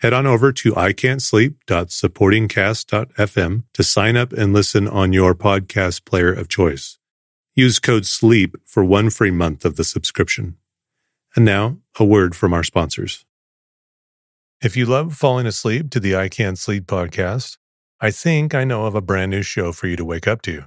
Head on over to ican'tsleep.supportingcast.fm to sign up and listen on your podcast player of choice. Use code SLEEP for one free month of the subscription. And now, a word from our sponsors. If you love falling asleep to the I Can't Sleep podcast, I think I know of a brand new show for you to wake up to.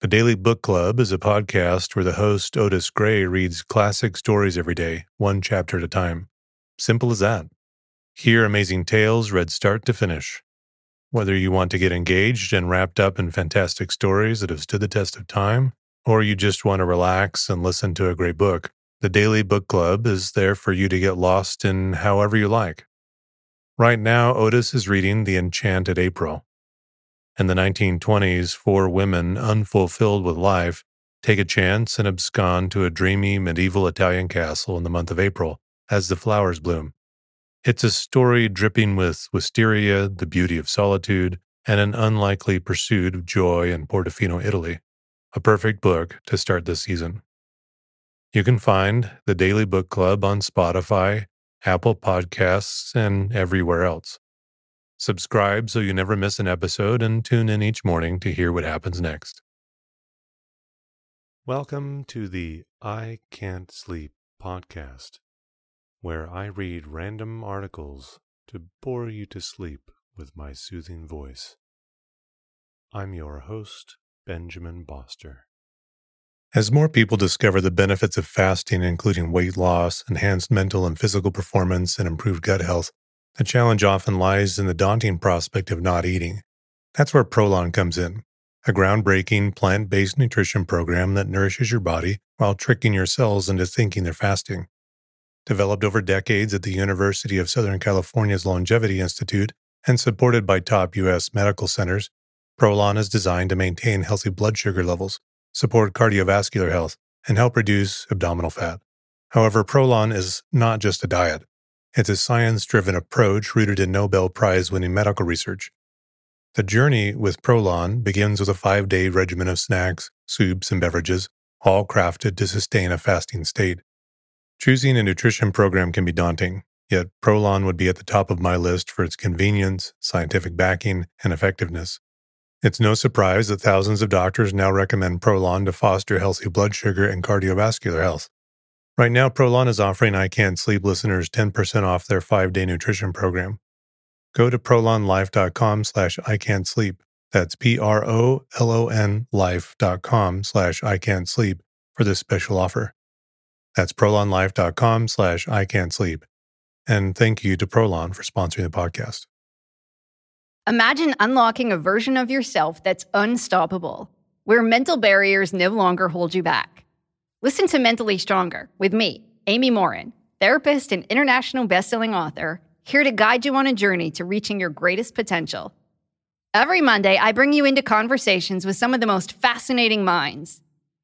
The Daily Book Club is a podcast where the host Otis Gray reads classic stories every day, one chapter at a time. Simple as that. Hear amazing tales read start to finish. Whether you want to get engaged and wrapped up in fantastic stories that have stood the test of time, or you just want to relax and listen to a great book, the Daily Book Club is there for you to get lost in however you like. Right now, Otis is reading The Enchanted April. In the 1920s, four women, unfulfilled with life, take a chance and abscond to a dreamy medieval Italian castle in the month of April as the flowers bloom. It's a story dripping with wisteria, the beauty of solitude, and an unlikely pursuit of joy in Portofino, Italy. A perfect book to start the season. You can find the Daily Book Club on Spotify, Apple Podcasts, and everywhere else. Subscribe so you never miss an episode and tune in each morning to hear what happens next. Welcome to the I Can't Sleep podcast, where I read random articles to bore you to sleep with my soothing voice. I'm your host, Benjamin Boster. As more people discover the benefits of fasting, including weight loss, enhanced mental and physical performance, and improved gut health, the challenge often lies in the daunting prospect of not eating. That's where Prolon comes in, a groundbreaking plant based nutrition program that nourishes your body while tricking your cells into thinking they're fasting. Developed over decades at the University of Southern California's Longevity Institute and supported by top U.S. medical centers, Prolon is designed to maintain healthy blood sugar levels support cardiovascular health, and help reduce abdominal fat. However, Prolon is not just a diet. It's a science driven approach rooted in Nobel Prize winning medical research. The journey with Prolon begins with a five day regimen of snacks, soups, and beverages, all crafted to sustain a fasting state. Choosing a nutrition program can be daunting, yet Prolon would be at the top of my list for its convenience, scientific backing, and effectiveness. It's no surprise that thousands of doctors now recommend Prolon to foster healthy blood sugar and cardiovascular health. Right now, Prolon is offering I Can't Sleep listeners 10% off their five-day nutrition program. Go to prolonlife.com slash I sleep. That's P-R-O-L-O-N life.com slash I sleep for this special offer. That's prolonlife.com slash I can't sleep. And thank you to Prolon for sponsoring the podcast. Imagine unlocking a version of yourself that's unstoppable, where mental barriers no longer hold you back. Listen to Mentally Stronger with me, Amy Morin, therapist and international bestselling author, here to guide you on a journey to reaching your greatest potential. Every Monday, I bring you into conversations with some of the most fascinating minds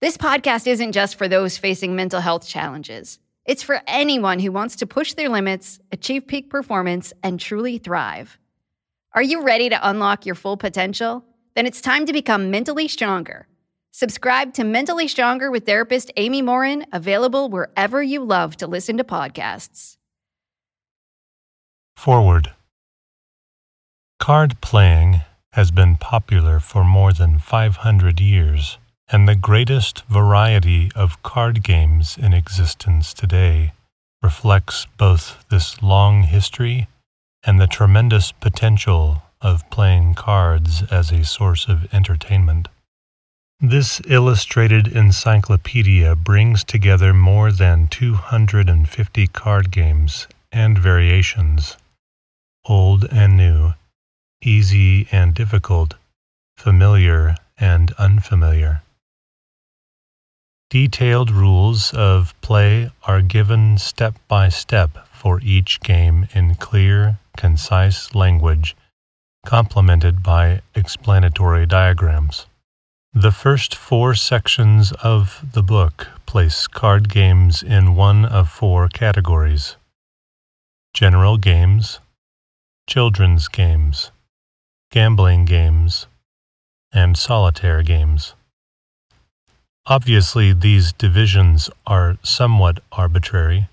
This podcast isn't just for those facing mental health challenges. It's for anyone who wants to push their limits, achieve peak performance, and truly thrive. Are you ready to unlock your full potential? Then it's time to become mentally stronger. Subscribe to Mentally Stronger with therapist Amy Morin, available wherever you love to listen to podcasts. Foreword Card playing has been popular for more than 500 years, and the greatest variety of card games in existence today reflects both this long history and the tremendous potential of playing cards as a source of entertainment. This illustrated encyclopedia brings together more than 250 card games and variations, old and new, easy and difficult, familiar and unfamiliar. Detailed rules of play are given step by step for each game in clear, concise language, complemented by explanatory diagrams. The first four sections of the book place card games in one of four categories general games, children's games, gambling games, and solitaire games. Obviously, these divisions are somewhat arbitrary.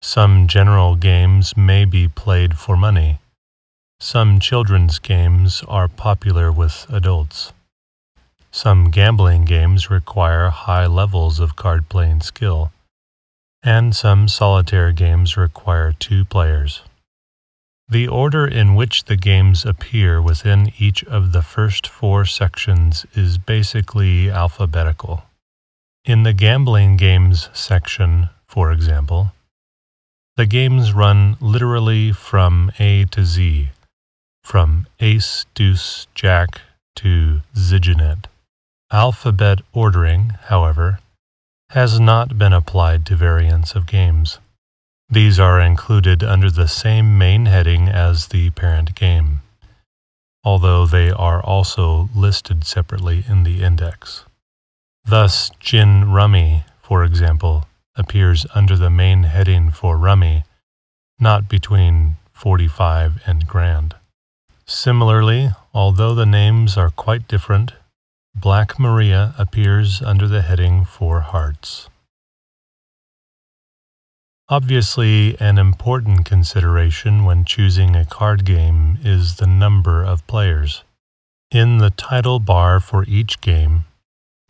Some general games may be played for money. Some children's games are popular with adults. Some gambling games require high levels of card playing skill, and some solitaire games require two players. The order in which the games appear within each of the first four sections is basically alphabetical. In the gambling games section, for example, the games run literally from A to Z, from ace, deuce, jack to ziginette. Alphabet ordering, however, has not been applied to variants of games. These are included under the same main heading as the parent game, although they are also listed separately in the index. Thus, Gin Rummy, for example, appears under the main heading for Rummy, not between 45 and Grand. Similarly, although the names are quite different, Black Maria appears under the heading for hearts. Obviously, an important consideration when choosing a card game is the number of players. In the title bar for each game,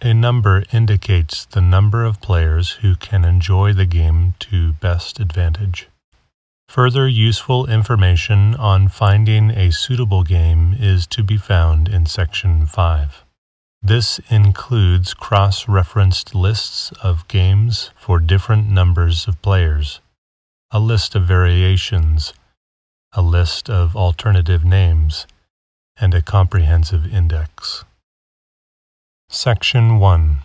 a number indicates the number of players who can enjoy the game to best advantage. Further useful information on finding a suitable game is to be found in Section 5. This includes cross referenced lists of games for different numbers of players, a list of variations, a list of alternative names, and a comprehensive index. Section 1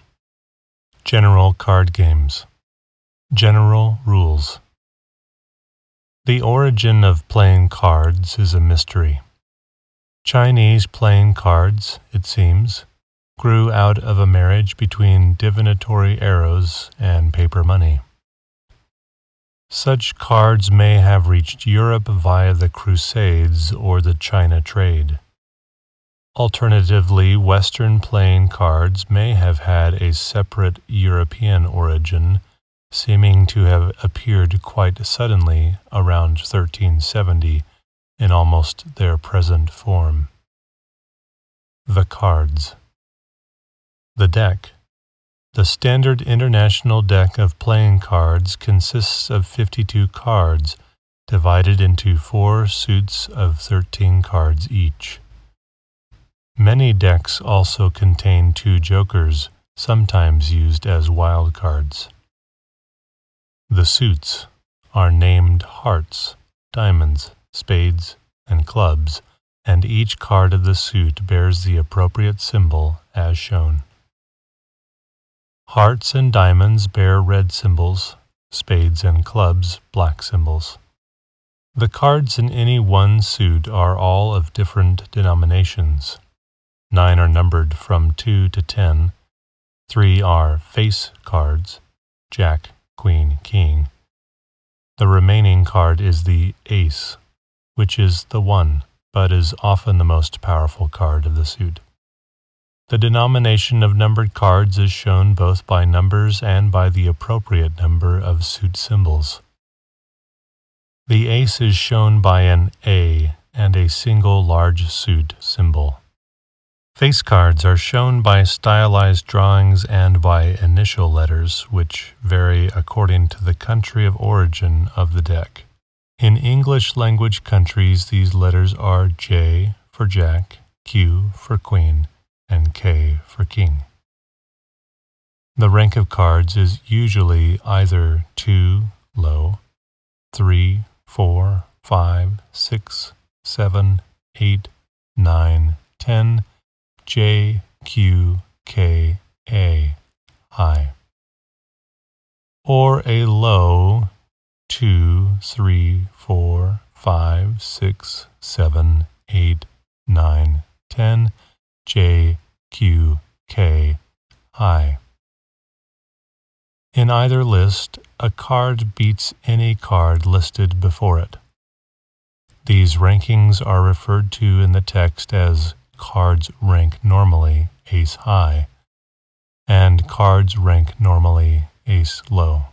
General Card Games General Rules The origin of playing cards is a mystery. Chinese playing cards, it seems, grew out of a marriage between divinatory arrows and paper money. Such cards may have reached Europe via the Crusades or the China trade. Alternatively, Western playing cards may have had a separate European origin, seeming to have appeared quite suddenly around 1370 in almost their present form. The cards. The deck. The standard international deck of playing cards consists of 52 cards, divided into four suits of 13 cards each. Many decks also contain two jokers, sometimes used as wild cards. The suits are named hearts, diamonds, spades, and clubs, and each card of the suit bears the appropriate symbol as shown. Hearts and diamonds bear red symbols, spades and clubs black symbols. The cards in any one suit are all of different denominations. Nine are numbered from 2 to 10. Three are face cards Jack, Queen, King. The remaining card is the Ace, which is the one, but is often the most powerful card of the suit. The denomination of numbered cards is shown both by numbers and by the appropriate number of suit symbols. The ace is shown by an A and a single large suit symbol. Face cards are shown by stylized drawings and by initial letters, which vary according to the country of origin of the deck. In English language countries, these letters are J for Jack, Q for Queen, and K for king. The rank of cards is usually either 2 low, 3, 4, 5, 6, 7, 8, 9, 10, J, Q, K, A, high. Or a low 2, 3, 4, 5, 6, 7, 8, 9, 10, J, Q, K, high. In either list, a card beats any card listed before it. These rankings are referred to in the text as cards rank normally ace high and cards rank normally ace low.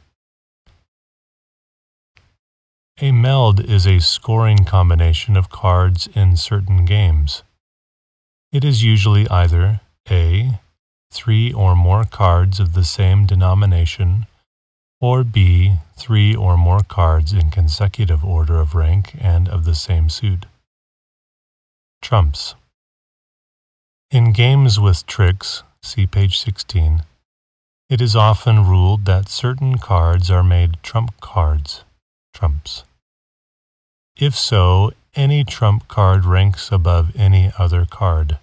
A meld is a scoring combination of cards in certain games. It is usually either A three or more cards of the same denomination, or B, three or more cards in consecutive order of rank and of the same suit. Trumps. In games with tricks, see page 16, it is often ruled that certain cards are made trump cards, trumps. If so, any trump card ranks above any other card.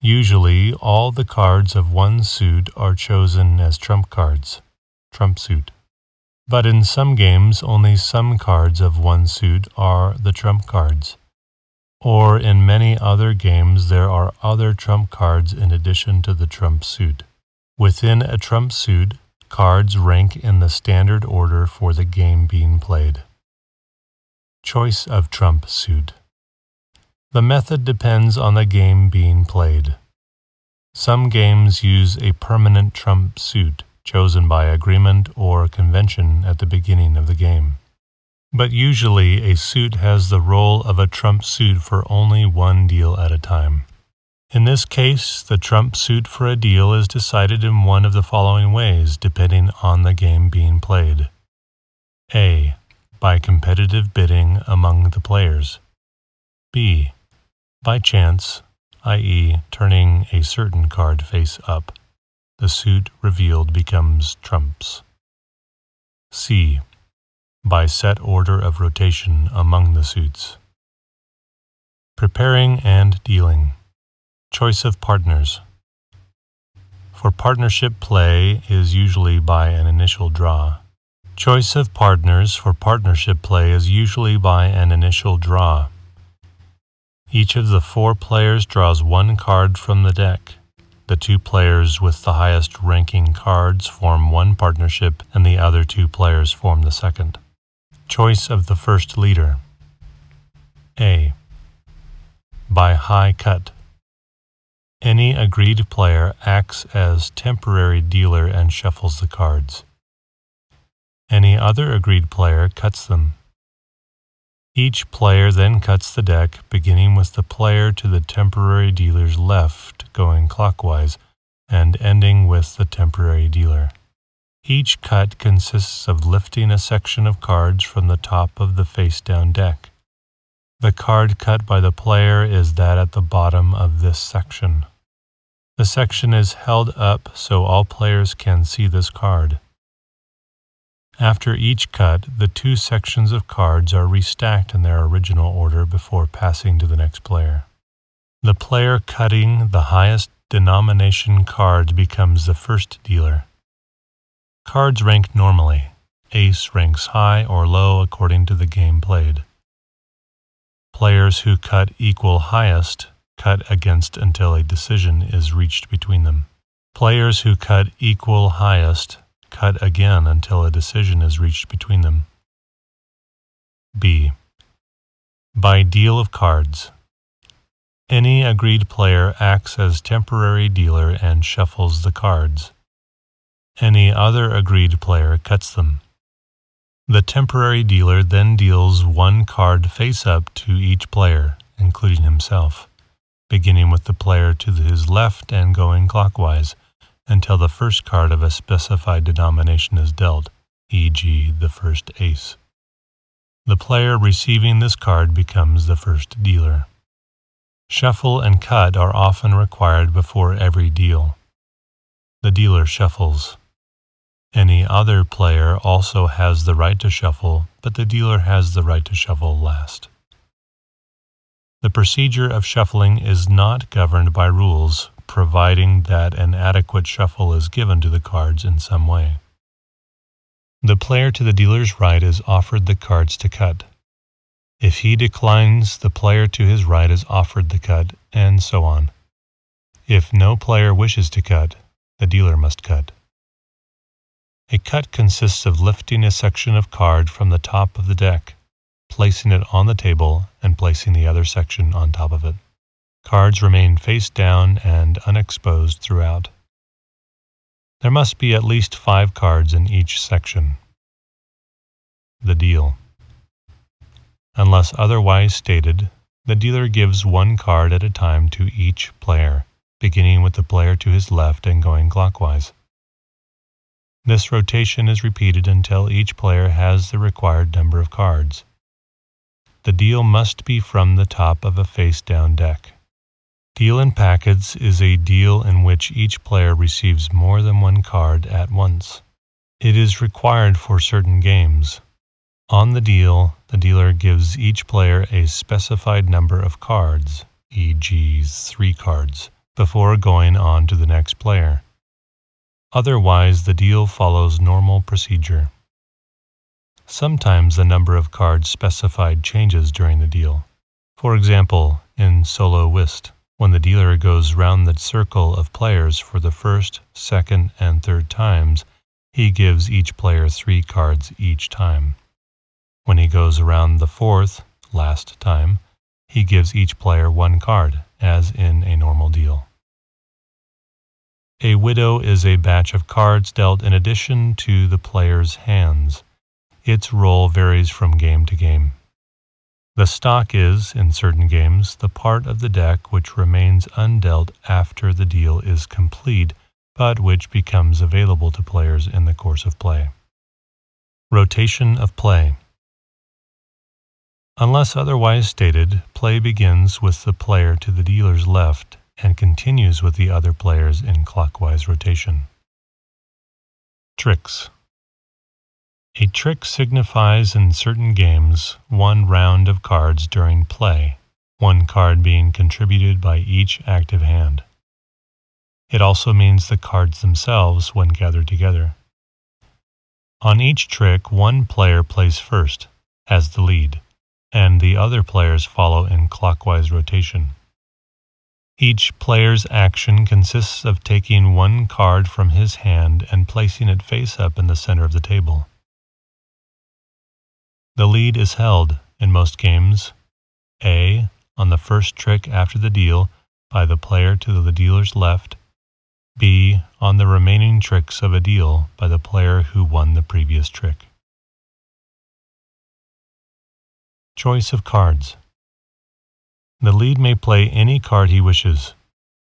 Usually, all the cards of one suit are chosen as trump cards, trump suit. But in some games, only some cards of one suit are the trump cards. Or in many other games, there are other trump cards in addition to the trump suit. Within a trump suit, cards rank in the standard order for the game being played. Choice of trump suit. The method depends on the game being played. Some games use a permanent trump suit chosen by agreement or convention at the beginning of the game. But usually a suit has the role of a trump suit for only one deal at a time. In this case, the trump suit for a deal is decided in one of the following ways depending on the game being played. A. By competitive bidding among the players. B by chance, i.e., turning a certain card face up, the suit revealed becomes trumps. C. By set order of rotation among the suits. Preparing and dealing. Choice of partners. For partnership play is usually by an initial draw. Choice of partners for partnership play is usually by an initial draw. Each of the four players draws one card from the deck. The two players with the highest ranking cards form one partnership, and the other two players form the second. Choice of the first leader A. By high cut. Any agreed player acts as temporary dealer and shuffles the cards. Any other agreed player cuts them. Each player then cuts the deck, beginning with the player to the temporary dealer's left, going clockwise, and ending with the temporary dealer. Each cut consists of lifting a section of cards from the top of the face down deck. The card cut by the player is that at the bottom of this section. The section is held up so all players can see this card. After each cut, the two sections of cards are restacked in their original order before passing to the next player. The player cutting the highest denomination card becomes the first dealer. Cards rank normally. Ace ranks high or low according to the game played. Players who cut equal highest cut against until a decision is reached between them. Players who cut equal highest cut again until a decision is reached between them. B. By deal of cards. Any agreed player acts as temporary dealer and shuffles the cards. Any other agreed player cuts them. The temporary dealer then deals one card face up to each player, including himself, beginning with the player to his left and going clockwise until the first card of a specified denomination is dealt, e.g., the first ace. The player receiving this card becomes the first dealer. Shuffle and cut are often required before every deal. the dealer shuffles. Any other player also has the right to shuffle, but the dealer has the right to shuffle last. The procedure of shuffling is not governed by rules, providing that an adequate shuffle is given to the cards in some way. The player to the dealer's right is offered the cards to cut. If he declines, the player to his right is offered the cut, and so on. If no player wishes to cut, the dealer must cut. A cut consists of lifting a section of card from the top of the deck, placing it on the table, and placing the other section on top of it. Cards remain face down and unexposed throughout. There must be at least five cards in each section. The deal. Unless otherwise stated, the dealer gives one card at a time to each player, beginning with the player to his left and going clockwise. This rotation is repeated until each player has the required number of cards. The deal must be from the top of a face down deck. Deal in packets is a deal in which each player receives more than one card at once. It is required for certain games. On the deal, the dealer gives each player a specified number of cards, e.g., three cards, before going on to the next player. Otherwise, the deal follows normal procedure. Sometimes the number of cards specified changes during the deal. For example, in solo whist when the dealer goes round the circle of players for the first, second, and third times, he gives each player three cards each time. When he goes around the fourth, last time, he gives each player one card, as in a normal deal. A widow is a batch of cards dealt in addition to the player's hands. Its role varies from game to game. The stock is, in certain games, the part of the deck which remains undealt after the deal is complete, but which becomes available to players in the course of play. Rotation of play. Unless otherwise stated, play begins with the player to the dealer's left and continues with the other players in clockwise rotation. Tricks. A trick signifies in certain games one round of cards during play, one card being contributed by each active hand. It also means the cards themselves when gathered together. On each trick, one player plays first, as the lead, and the other players follow in clockwise rotation. Each player's action consists of taking one card from his hand and placing it face up in the center of the table. The lead is held, in most games, A. on the first trick after the deal by the player to the dealer's left, B. on the remaining tricks of a deal by the player who won the previous trick. Choice of cards. The lead may play any card he wishes.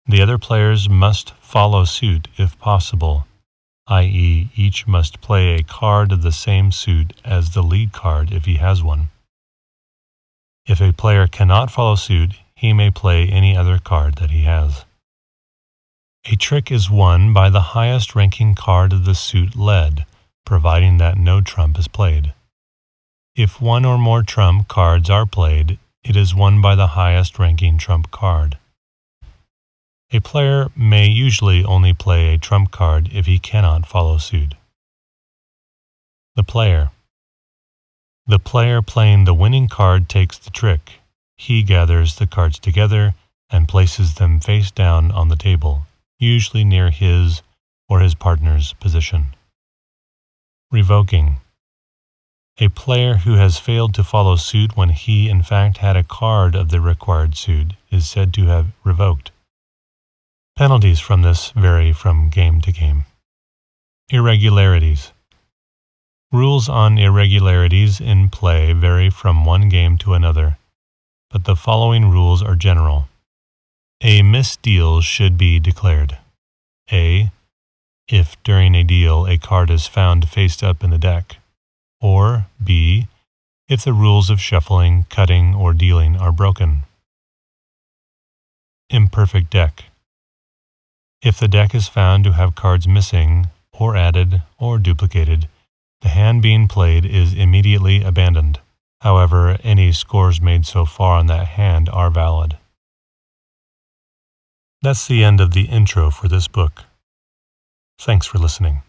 The other players must follow suit if possible i.e., each must play a card of the same suit as the lead card if he has one. If a player cannot follow suit, he may play any other card that he has. A trick is won by the highest ranking card of the suit led, providing that no trump is played. If one or more trump cards are played, it is won by the highest ranking trump card. A player may usually only play a trump card if he cannot follow suit. The player. The player playing the winning card takes the trick. He gathers the cards together and places them face down on the table, usually near his or his partner's position. Revoking. A player who has failed to follow suit when he in fact had a card of the required suit is said to have revoked. Penalties from this vary from game to game. Irregularities. Rules on irregularities in play vary from one game to another, but the following rules are general. A misdeal should be declared. A. If during a deal a card is found faced up in the deck. Or B. If the rules of shuffling, cutting, or dealing are broken. Imperfect deck. If the deck is found to have cards missing, or added, or duplicated, the hand being played is immediately abandoned. However, any scores made so far on that hand are valid. That's the end of the intro for this book. Thanks for listening.